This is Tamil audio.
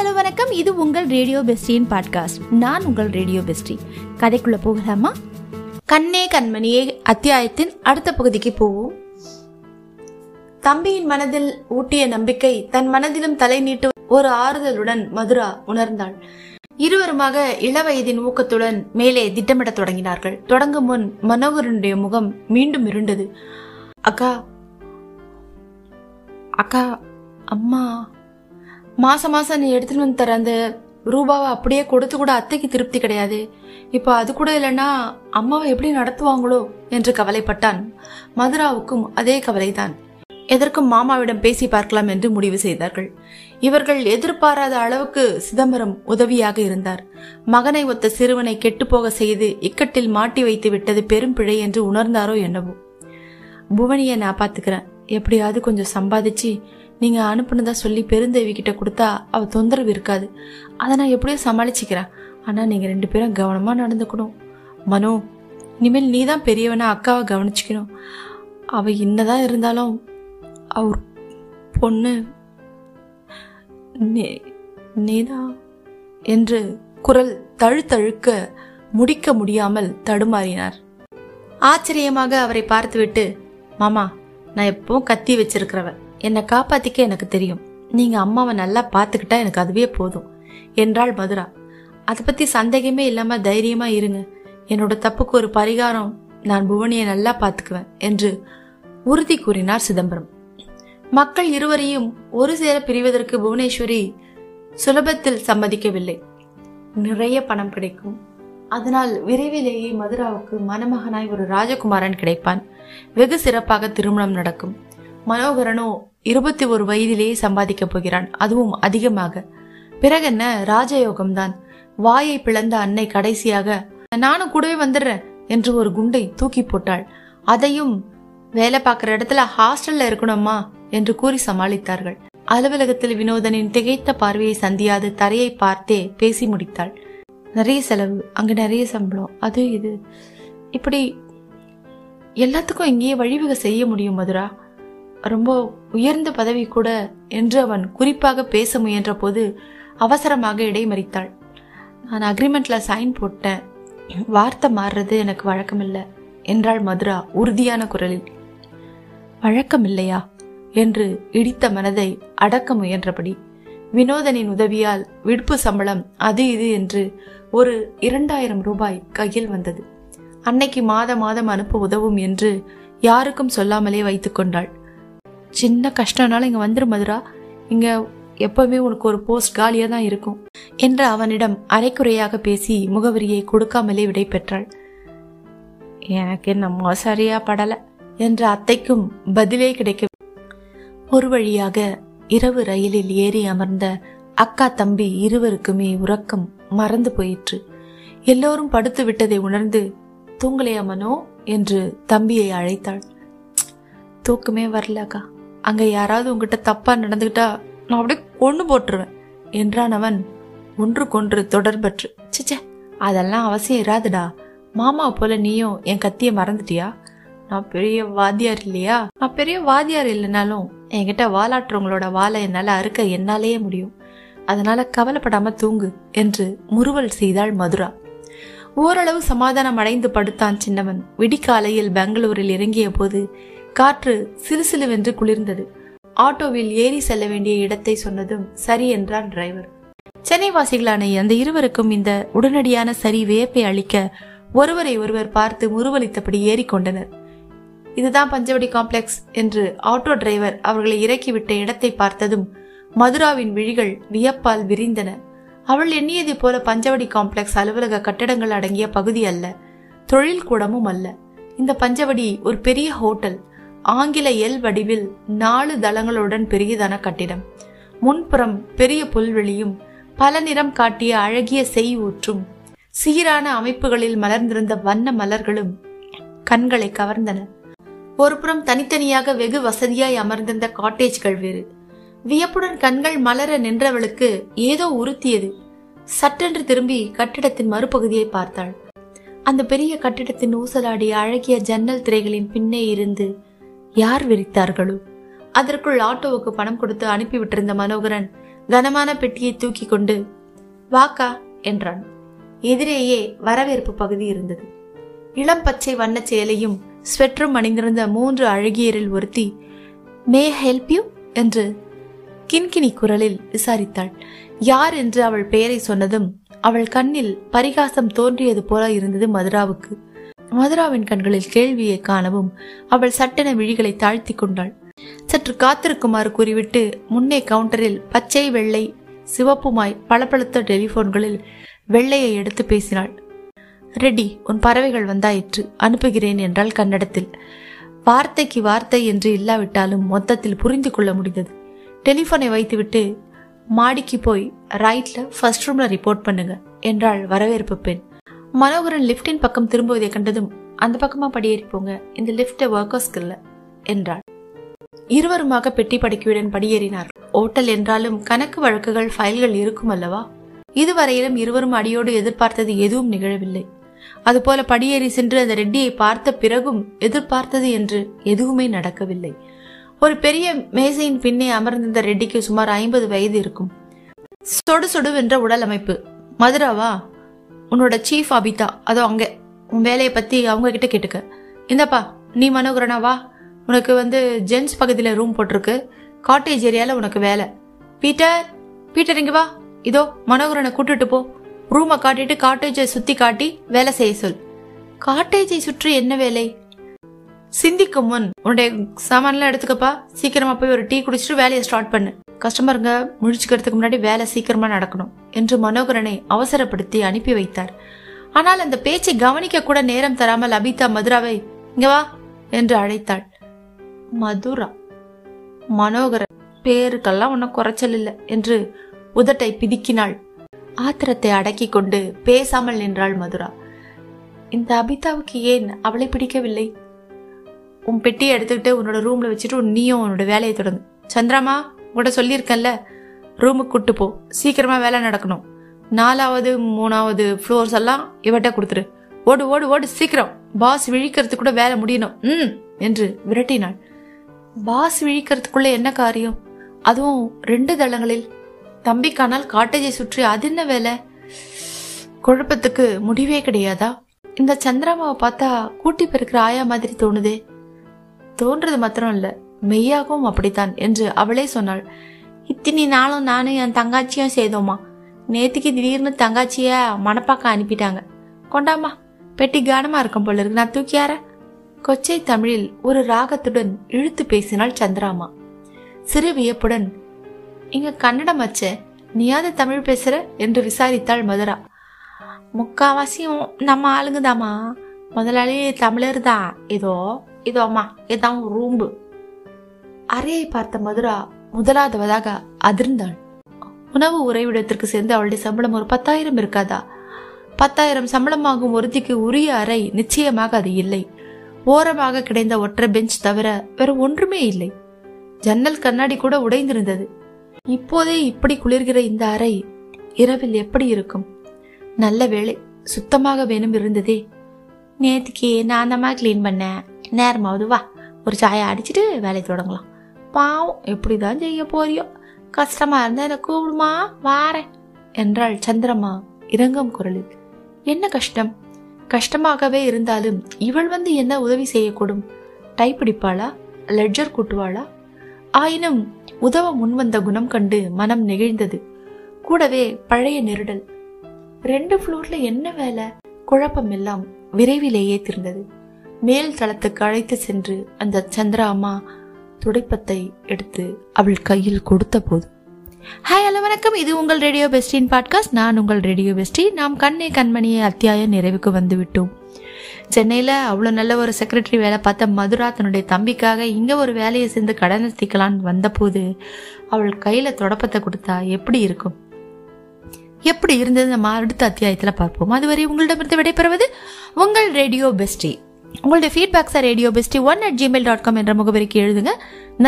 ஹலோ வணக்கம். இது உங்கள் ரேடியோ பெஸ்டியின் பாட்காஸ்ட். நான் உங்கள் ரேடியோ பெஸ்டி. கதைக்குள்ள போகலாமா? கண்ணே கண்மணியே அத்தியாயத்தின் அடுத்த பகுதிக்கு போவோம். தம்பியின் மனதில் ஊட்டிய நம்பிக்கை தன் மனதிலும் தலை நீட்டு ஒரு ஆறுதலுடன் மதுரா உணர்ந்தாள். இருவருமாக இளவயதின் ஊக்கத்துடன் மேலே திட்டமிடத் தொடங்கினார்கள். தொடங்கும் முன் மனோகரனுடைய முகம் மீண்டும் இருண்டது. அக்கா அக்கா அம்மா மாசம் மாசம் நீ எடுத்துட்டு வந்து தர அந்த ரூபாவை அப்படியே கொடுத்து கூட அத்தைக்கு திருப்தி கிடையாது. இப்போ அது கூட இல்லைன்னா அம்மாவை எப்படி நடத்துவாங்களோ என்று கவலைப்பட்டான். மதுராவுக்கும் அதே கவலைதான். எதற்கும் மாமாவிடம் பேசி பார்க்கலாம் என்று முடிவு செய்தார்கள். இவர்கள் எதிர்பாராத அளவுக்கு சிதம்பரம் உதவியாக இருந்தார். மகனை ஒத்த சிறுவனை கெட்டுப்போக செய்து இக்கட்டில் மாட்டி வைத்து விட்டது பெரும் பிழை என்று உணர்ந்தாரோ என்னவோ. புவனியை நான் பாத்துக்கிறேன் எப்படியாவது கொஞ்சம் சம்பாதிச்சு நீங்க அனுப்புனதா சொல்லி பெருந்தேவி கிட்ட கொடுத்தா அவ தொந்தரவு இருக்காது. அதை நான் எப்படியோ சமாளிச்சுக்கிறேன். ஆனா நீங்க ரெண்டு பேரும் கவனமா நடந்துக்கணும். மனோ இனிமேல் நீ தான் பெரியவனா அக்காவை கவனிச்சுக்கணும். அவ என்னதான் இருந்தாலும் அவர் பொண்ணு நீ- நீதான் என்று குரல் தழுத்தழுக்க முடிக்க முடியாமல் தடுமாறினார். ஆச்சரியமாக அவரை பார்த்துவிட்டு மாமா நான் எப்பவும் கத்தி வச்சிருக்கிறவன். என்னை காப்பாத்திக்க எனக்கு தெரியும். நீங்க அம்மாவை நல்லா பார்த்துக்கிட்டா எனக்கு அதுவே போதும். என்றாள் மதுரா. அதை பத்தி சந்தேகமே இல்லாம தைரியமா இருங்க. என்னோட தப்புக்கு ஒரு பரிகாரம் நான் புவனியை நல்லா பார்த்துக்குவேன் என்று உறுதி கூறினார் சிதம்பரம். மக்கள் இருவரையும் ஒரு சேர பிரிவதற்கு புவனேஸ்வரி சுலபத்தில் சம்மதிக்கவில்லை. நிறைய பணம் கிடைக்கும். அதனால் விரைவிலேயே மதுராவுக்கு மணமகனாய் ஒரு ராஜகுமாரன் கிடைப்பான். வெகு சிறப்பாக திருமணம் நடக்கும். மனோகரனோ இருபத்தி ஒரு வயதிலேயே சம்பாதிக்கப் போகிறான். அதுவும் அதிகமாக. பிறகென்ன ராஜயோகம்தான். வாயை பிளந்த அன்னை கடைசியாக நானும் கூடவே வந்துடுறேன் என்று ஒரு குண்டை தூக்கி போட்டாள். அதையும் வேலை பார்க்குற இடத்துல ஹாஸ்டல்ல இருக்கணுமா என்று கூறி சமாளித்தார்கள். அலுவலகத்தில் வினோதனின் திகைத்த பார்வையை சந்தியாது தரையை பார்த்தே பேசி முடித்தாள். நிறைய செலவு அங்க நிறைய சம்பளம் அது இது. இப்படி எல்லாத்துக்கும் இங்கேயே வழிவகை செய்ய முடியும் மதுரா? ரொம்ப உயர்ந்த பதவி கூட என்று அவன் குறிப்பாக பேச முயன்ற போது அவசரமாக இடைமறித்தாள். நான் அக்ரிமெண்ட்ல சைன் போட்டேன். வார்த்தை மாறுறது எனக்கு வழக்கமில்லை என்றாள் மதுரா உறுதியான குரலில். வழக்கமில்லையா? என்று இடித்த மனதை அடக்க முயன்றபடி வினோதனின் உதவியால் விடுப்பு சம்பளம் அது இது என்று ஒரு இரண்டாயிரம் ரூபாய் கையில் வந்தது. அன்னைக்கு மாத மாதம் அனுப்ப உதவும் என்று யாருக்கும் சொல்லாமலே வைத்துக் கொண்டாள். சின்ன கஷ்டம்னால இங்கே வந்துரு மதுரா. இங்கே எப்பவுமே உனக்கு ஒரு போஸ்ட் காலியாக தான் இருக்கும் என்று அவனிடம் அரைக்குறையாக பேசி முகவரியை கொடுக்காமலே விடை பெற்றாள் எனக்கு என்ன சரியா படலை என்ற அத்தைக்கும் பதிலே கிடைக்க ஒரு வழியாக இரவு ரயிலில் ஏறி அமர்ந்த அக்கா தம்பி இருவருக்குமே உறக்கம் மறந்து போயிற்று. எல்லோரும் படுத்து விட்டதை உணர்ந்து தூங்கலையா மனோ? என்று தம்பியை அழைத்தாள். தூக்கமே வரல அக்கா. அங்க யாராவது உங்ககிட்ட தப்பா நடந்துகிட்டா நான் அப்படியே கொண்டு போட்டுருவேன் என்றான் அவன். ஒன்றுக்கொன்று தொடர்பற்று. சிச்சே அதெல்லாம் அவசியம் இராதுடா. மாமா போல நீயும் என் கத்தியை மறந்துட்டியா? நான் பெரிய வாத்தியார் இல்லையா? நான் பெரிய வாத்தியார் இல்லைனாலும் என்கிட்ட வாலாட்டுறவங்களோட வாழை என்னால அறுக்க என்னாலேயே முடியும். அதனால கவலைப்படாம தூங்கு என்று முறுவல் செய்தாள் மதுரா. ஓரளவு சமாதானம் அடைந்து படுத்தான் சின்னவன். விடிக்காலையில் பெங்களூரில் இறங்கிய போது காற்று சிலுசிலுவென்று குளிர்ந்தது. ஆட்டோவில் ஏறி செல்ல வேண்டிய இடத்தை சொன்னதும் சரி என்றார் டிரைவர். சென்னை வாசிகளான அந்த இருவருக்கும் இந்த உடனடியான சரி வியப்பை அளிக்க ஒருவரை ஒருவர் பார்த்து முருவளித்தபடி ஏறிக்கொண்டனர் இதுதான் பஞ்சவடி காம்ப்ளெக்ஸ் என்று ஆட்டோ டிரைவர் அவர்களை இறக்கிவிட்ட இடத்தை பார்த்ததும் மதுராவின் விழிகள் வியப்பால் விரிந்தன. அவள் எண்ணியது போல பஞ்சவடி காம்ப்ளெக்ஸ் அலுவலக கட்டடங்கள் அடங்கிய பகுதி அல்ல தொழில் கூடமும் அல்ல. இந்த பஞ்சவடி ஒரு பெரிய ஹோட்டல். ஆங்கில எல் வடிவில் நாலு தளங்களுடன் பெரியதான கட்டிடம். முன்புறம் பெரிய புல்வெளியும் பல நிறம் காட்டிய அழகிய செய் ஊற்றும். சீரான அமைப்புகளில் மலர்ந்திருந்த வண்ண மலர்களும் கண்களை கவர்ந்தன. ஒருபுறம் தனித்தனியாக வெகு வசதியாய் அமர்ந்திருந்த காட்டேஜ்கள் வேறு. வியப்புடன் கண்கள் மலர நின்றவளுக்கு ஏதோ உறுத்தியது. சட்டென்று திரும்பி கட்டிடத்தின் மறுபகுதியை பார்த்தாள். அந்த பெரிய கட்டிடத்தின் ஊசலாடிய அழகிய ஜன்னல் திரைகளின் பின்னே இருந்து யார் விரித்தார்களோ? அதற்குள் ஆட்டோவுக்கு பணம் கொடுத்து அனுப்பிவிட்டிருந்த மனோகரன் கனமான பெட்டியை தூக்கி கொண்டு வாக்கா என்றான். எதிரேயே வரவேற்பு பகுதி இருந்தது. இளம் பச்சை வண்ணச் சேலையும் ஸ்வெட்டரும் அணிந்திருந்த மூன்று அழகியரில் ஒருத்தி மே ஹெல்ப் யூ என்று கின்கினி குரலில் விசாரித்தாள். யார்? என்று அவள் பெயரை சொன்னதும் அவள் கண்ணில் பரிகாசம் தோன்றியது போல இருந்தது மதுராவுக்கு. மதுராவின் கண்களில் கேள்வியை காணவும் அவள் சட்டென விழிகளை தாழ்த்தி கொண்டாள். சற்று காத்திருக்குமாறு கூறிவிட்டு முன்னே கவுண்டரில் பச்சை வெள்ளை சிவப்புமாய் பளபளத்த டெலிபோன்களில் வெள்ளையை எடுத்து பேசினாள். ரெடி உன் பறவைகள் வந்தாயிற்று அனுப்புகிறேன் என்றால் கன்னடத்தில். வார்த்தைக்கு வார்த்தை என்று இல்லாவிட்டாலும் மொத்தத்தில் புரிந்து கொள்ள முடிந்தது. டெலிஃபோனை வைத்துவிட்டு மாடிக்கு போய் ரைட்ல ஃபர்ஸ்ட் ரூம்ல ரிப்போர்ட் பண்ணுங்க என்றாள் வரவேற்பு பெண். மனோகரன் லிப்டின் பக்கம் திரும்புவதை கண்டதும் அந்த பக்கமா படியேறி போங்க இந்த லிப்ட ஒர்க்கர்ஸ்க்கு இல்ல என்றாள். இருவருமாக பெட்டி படுக்கையுடன் படியேறினார். ஓட்டல் என்றாலும் கணக்கு வழக்குகள் ஃபைல்கள் இருக்கும் அல்லவா? இதுவரையிலும் இருவரும் அடியோடு எதிர்பார்த்தது எதுவும் நிகழவில்லை. அதுபோல படியேறி சென்று அந்த ரெட்டியை பார்த்த பிறகும் எதிர்பார்த்தது என்று எதுவுமே நடக்கவில்லை. ஒரு பெரிய மேசையின் பின்னே அமர்ந்திருந்த ரெட்டிக்கு சுமார் ஐம்பது வயது இருக்கும். சொடு சொடுவென்ற உடல் அமைப்பு. மதுராவா? உன்னோட சீஃப் அபிதா அதோ அங்கே உன் வேலையை பற்றி அவங்க கிட்ட கேட்டுக்க. இந்தப்பா நீ மனோகரனா வா. உனக்கு வந்து ஜென்ஸ் பகுதியில் ரூம் போட்டிருக்கு. காட்டேஜ் ஏரியாவில் உனக்கு வேலை. பீட்டர் பீட்டர் இங்கே வா. இதோ மனோகரனை கூட்டுட்டு போ. ரூமை காட்டிட்டு காட்டேஜை சுற்றி காட்டி வேலை செய்ய சொல். காட்டேஜை சுற்றி என்ன வேலை? சிந்திக்கும் முன் உன்னுடைய சாமான்லாம் எடுத்துக்கப்பா. சீக்கிரமா போய் ஒரு டீ குடிச்சிட்டு வேலையை ஸ்டார்ட் பண்ணு. கஸ்டமருங்க முழிச்சுக்கிறதுக்கு முன்னாடி வேலை சீக்கிரமா நடக்கணும் என்று மனோகரனை அவசரப்படுத்தி அனுப்பி வைத்தார். ஆனால் அந்த பேச்சை கவனிக்க கூட நேரம் தராமல் அபிதா மதுராவை இங்க வா என்று அழைத்தாள். மதுரா? மனோகரன் பேருக்கெல்லாம் ஒன்னும் குறைச்சல் இல்லை என்று உதட்டை பிதுக்கினாள். ஆத்திரத்தை அடக்கி கொண்டு பேசாமல் நின்றாள் மதுரா. இந்த அபிதாவுக்கு ஏன் அவளை பிடிக்கவில்லை? உன் பெட்டியை எடுத்துக்கிட்டு உன்னோட ரூம்ல வச்சுட்டு நீயும் உன்னோட வேலையை தொடங்கு. சந்திராமா? உங்கள்கிட்ட சொல்லியிருக்கேன்ல ரூமுக்கு கூட்டு போ. சீக்கிரமாக வேலை நடக்கணும். நாலாவது மூணாவது ஃப்ளோர்ஸ் எல்லாம் இவட்ட கொடுத்துரு. ஓடு ஓடு ஓடு சீக்கிரம். பாஸ் விழிக்கிறதுக்கு கூட வேலை முடியணும். ம் என்று விரட்டினாள். பாஸ் விழிக்கிறதுக்குள்ள என்ன காரியம்? அதுவும் ரெண்டு தளங்களில். தம்பிக்கானால் காட்டேஜை சுற்றி அது என்ன வேலை? குழப்பத்துக்கு முடிவே கிடையாதா? இந்த சந்திராமாவை பார்த்தா கூட்டி பெருக்கிற ஆயா மாதிரி தோணுதே. தோன்றது மாத்திரம் இல்லை. மெய்யாகவும் அப்படித்தான் என்று அவளே சொன்னாள். இத்தினி நாளும் நானும் என் தங்காச்சியும் செய்தோமா? நேத்துக்கு திடீர்னு தங்காச்சிய மணப்பாக்க அனுப்பிட்டாங்க. கொண்டாமா பெட்டி கானமா இருக்கும் போல இருக்கு. நான் தூக்கியார? கொச்சை தமிழில் ஒரு ராகத்துடன் இழுத்து பேசினாள் சந்திராமா. சிறு வியப்புடன் இங்க கன்னடம் வச்ச நீயாவது தமிழ் பேசுற? என்று விசாரித்தாள் மதுரா. முக்காவாசியும் நம்ம ஆளுங்கதாம்மா. முதலாளி தமிழர் தான் இதோ இதோம்மா. இதான் ரூம்பு. அறையை பார்த்த மதுரா முதலாவதாக அதிர்ந்தாள். உணவு உறைவிடத்திற்கு சேர்ந்து அவளுடைய சம்பளம் ஒரு பத்தாயிரம் இருக்காதா? பத்தாயிரம் சம்பளமாகும் ஒருத்திக்கு உரிய அறை நிச்சயமாக அது இல்லை. ஓரமாக கிடைந்த ஒற்றை பெஞ்ச் தவிர வேற ஒன்றுமே இல்லை. ஜன்னல் கண்ணாடி கூட உடைந்திருந்தது. இப்போதே இப்படி குளிர்கிற இந்த அறை இரவில் எப்படி இருக்கும்? நல்ல வேலை சுத்தமாக வேணும் இருந்ததே. நேத்துக்கு நான் தான் கிளீன் பண்ணேன். நேரமாவது வா. ஒரு சாயை அடிச்சிட்டு வேலையை தொடங்கலாம். பாவம் எப்படிதான் செய்ய போறியோ. கஷ்டமா இருந்தா என்ன கூப்பிடுமா? வாரேன் என்றாள் சந்திரம்மா இரங்கம் குரலில். என்ன கஷ்டம்? கஷ்டமாகவே இருந்தாலும் இவள் வந்து என்ன உதவி செய்யக்கூடும்? டைப் அடிப்பாளா லெட்ஜர் கூட்டுவாளா? ஆயினும் உதவ முன்வந்த குணம் கண்டு மனம் நெகிழ்ந்தது. கூடவே பழைய நெருடல். ரெண்டு ஃப்ளோர்ல என்ன வேலை? குழப்பம் எல்லாம் விரைவிலேயே திருந்தது. மேல் தளத்துக்கு அழைத்து சென்று அந்த சந்திரா அம்மா துடைப்பத்தை எடுத்து அவள் கையில் கொடுத்த போது ஹாய் ஹலோ வணக்கம். இது உங்கள் ரேடியோ பெஸ்டின் பாட்காஸ்ட். நான் உங்கள் ரேடியோ பெஸ்டி. நாம் கண்ணே கண்மணியை அத்தியாயம் நிறைவுக்கு வந்து விட்டோம். சென்னையில் அவ்வளோ நல்ல ஒரு செக்ரட்டரி வேலை பார்த்த மதுரா தன்னுடைய தம்பிக்காக இங்கே ஒரு வேலையை சேர்ந்து கடன் நிறுத்திக்கலான்னு வந்தபோது அவள் கையில் தொடப்பத்தை கொடுத்தா எப்படி இருக்கும்? எப்படி இருந்தது நம்ம அடுத்த அத்தியாயத்தில் பார்ப்போம். அதுவரை உங்களிடமிருந்து விடைபெறுவது உங்கள் ரேடியோ பெஸ்டி. உங்களுடைய ஃபீட்பேக்ஸை radio bestie one at Gmail dot com என்ற முகவரிக்கு எழுதுங்க.